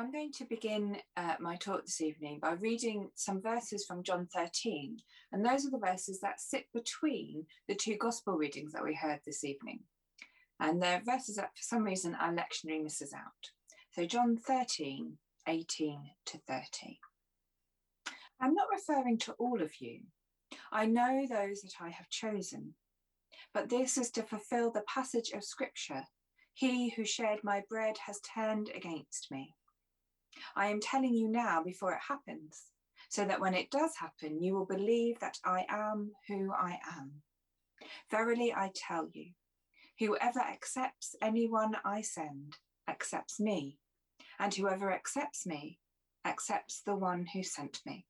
I'm going to begin uh, my talk this evening by reading some verses from John 13. And those are the verses that sit between the two gospel readings that we heard this evening. And they're verses that, for some reason, our lectionary misses out. So, John 13, 18 to 30. I'm not referring to all of you. I know those that I have chosen. But this is to fulfill the passage of Scripture He who shared my bread has turned against me. I am telling you now before it happens, so that when it does happen, you will believe that I am who I am. Verily, I tell you, whoever accepts anyone I send accepts me, and whoever accepts me accepts the one who sent me.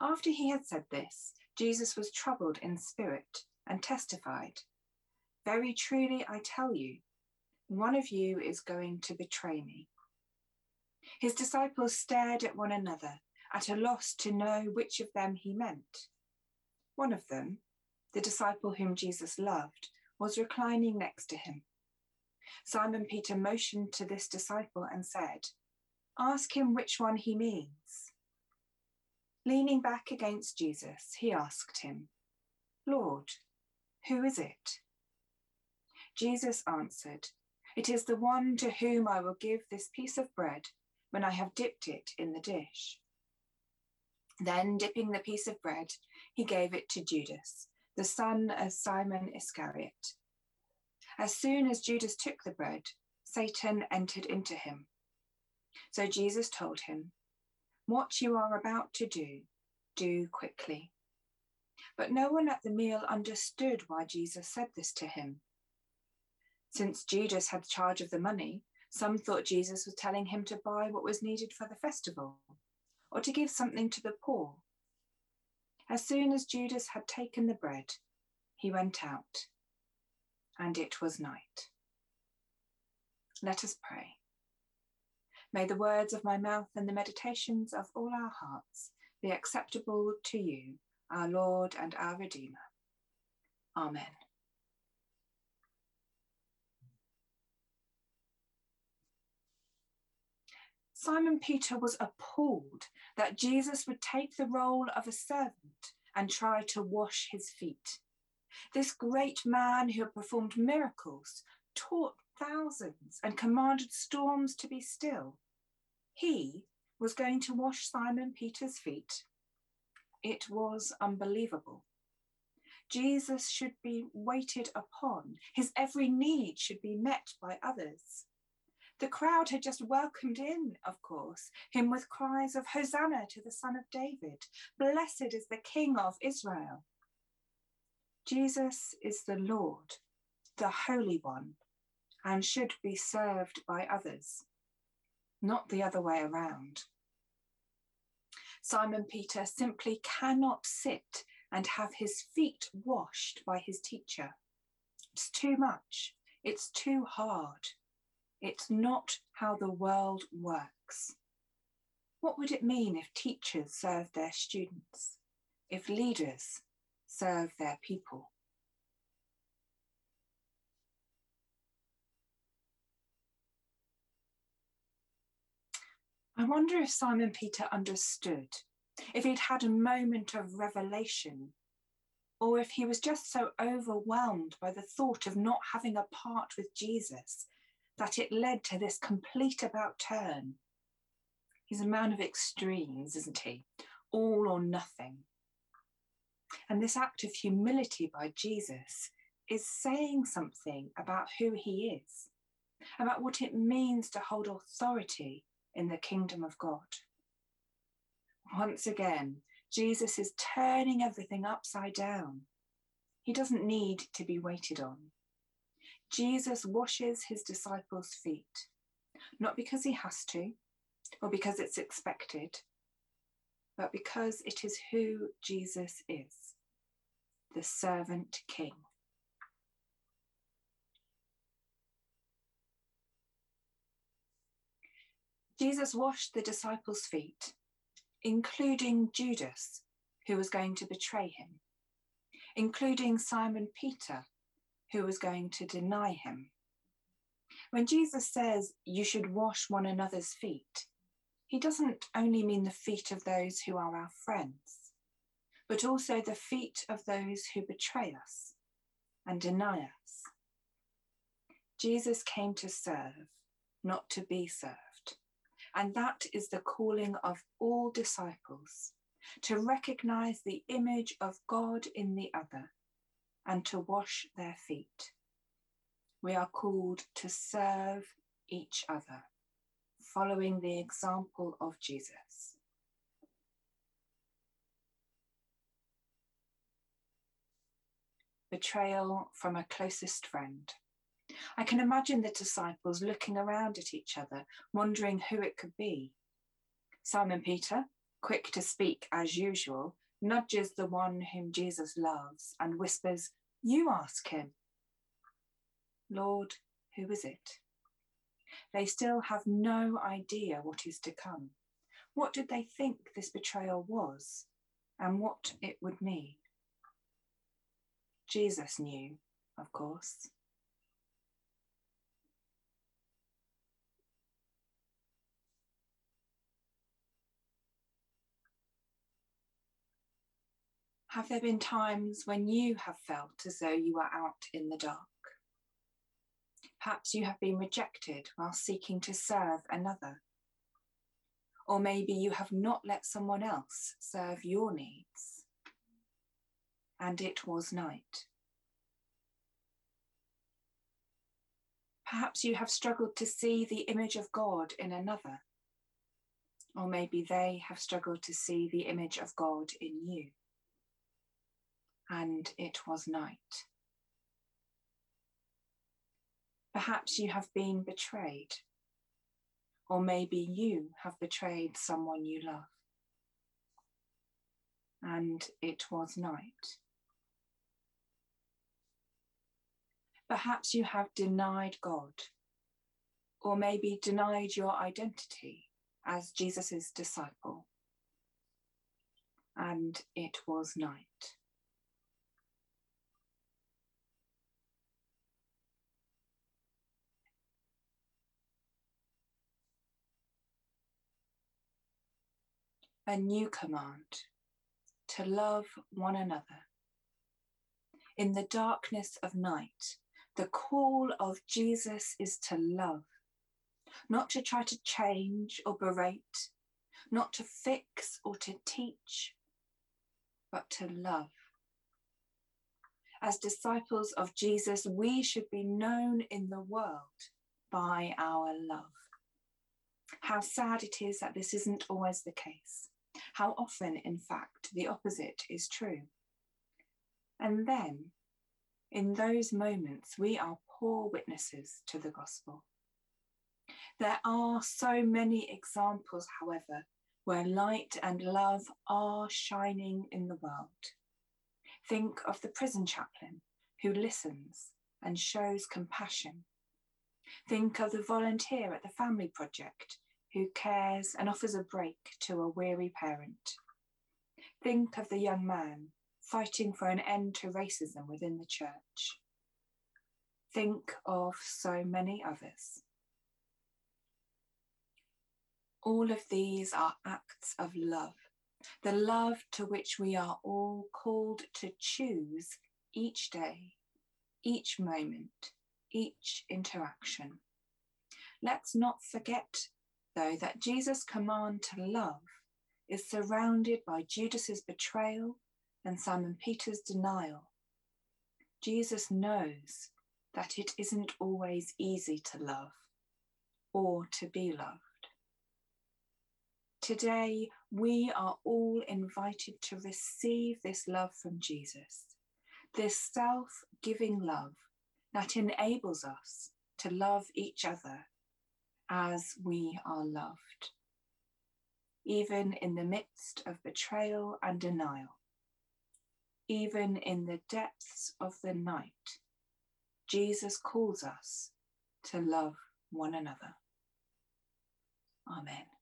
After he had said this, Jesus was troubled in spirit and testified, Very truly, I tell you, one of you is going to betray me. His disciples stared at one another, at a loss to know which of them he meant. One of them, the disciple whom Jesus loved, was reclining next to him. Simon Peter motioned to this disciple and said, Ask him which one he means. Leaning back against Jesus, he asked him, Lord, who is it? Jesus answered, It is the one to whom I will give this piece of bread when I have dipped it in the dish. Then, dipping the piece of bread, he gave it to Judas, the son of Simon Iscariot. As soon as Judas took the bread, Satan entered into him. So Jesus told him, What you are about to do, do quickly. But no one at the meal understood why Jesus said this to him. Since Judas had charge of the money, some thought Jesus was telling him to buy what was needed for the festival or to give something to the poor. As soon as Judas had taken the bread, he went out, and it was night. Let us pray. May the words of my mouth and the meditations of all our hearts be acceptable to you, our Lord and our Redeemer. Amen. Simon Peter was appalled that Jesus would take the role of a servant and try to wash his feet. This great man who had performed miracles, taught thousands, and commanded storms to be still, he was going to wash Simon Peter's feet. It was unbelievable. Jesus should be waited upon, his every need should be met by others. The crowd had just welcomed in, of course, him with cries of Hosanna to the Son of David. Blessed is the King of Israel. Jesus is the Lord, the Holy One, and should be served by others, not the other way around. Simon Peter simply cannot sit and have his feet washed by his teacher. It's too much, it's too hard. It's not how the world works. What would it mean if teachers served their students, if leaders serve their people? I wonder if Simon Peter understood, if he'd had a moment of revelation, or if he was just so overwhelmed by the thought of not having a part with Jesus that it led to this complete about turn. He's a man of extremes, isn't he? All or nothing. And this act of humility by Jesus is saying something about who he is, about what it means to hold authority in the kingdom of God. Once again, Jesus is turning everything upside down. He doesn't need to be waited on. Jesus washes his disciples' feet, not because he has to or because it's expected, but because it is who Jesus is the servant king. Jesus washed the disciples' feet, including Judas, who was going to betray him, including Simon Peter, who was going to deny him. When Jesus says you should wash one another's feet, he doesn't only mean the feet of those who are our friends, but also the feet of those who betray us and deny us. Jesus came to serve, not to be served. And that is the calling of all disciples to recognize the image of God in the other and to wash their feet. We are called to serve each other, following the example of Jesus. Betrayal from a closest friend. I can imagine the disciples looking around at each other, wondering who it could be. Simon Peter, quick to speak as usual, nudges the one whom Jesus loves and whispers, You ask him. Lord, who is it? They still have no idea what is to come. What did they think this betrayal was and what it would mean? Jesus knew, of course. Have there been times when you have felt as though you are out in the dark? Perhaps you have been rejected while seeking to serve another. Or maybe you have not let someone else serve your needs. And it was night. Perhaps you have struggled to see the image of God in another. Or maybe they have struggled to see the image of God in you and it was night. Perhaps you have been betrayed, or maybe you have betrayed someone you love, and it was night. Perhaps you have denied God, or maybe denied your identity as Jesus' disciple, and it was night. A new command to love one another. In the darkness of night, the call of Jesus is to love, not to try to change or berate, not to fix or to teach, but to love. As disciples of Jesus, we should be known in the world by our love. How sad it is that this isn't always the case how often, in fact, the opposite is true. And then, in those moments, we are poor witnesses to the gospel. There are so many examples, however, where light and love are shining in the world. Think of the prison chaplain who listens and shows compassion. Think of the volunteer at the Family Project who cares and offers a break to a weary parent. Think of the young man fighting for an end to racism within the church. Think of so many others. All of these are acts of love, the love to which we are all called to choose each day, each moment, each interaction. Let's not forget though, that Jesus' command to love is surrounded by Judas's betrayal and Simon Peter's denial. Jesus knows that it isn't always easy to love or to be loved. Today, we are all invited to receive this love from Jesus, this self giving love that enables us to love each other as we are loved, even in the midst of betrayal and denial, even in the depths of the night. Jesus calls us to love one another. Amen.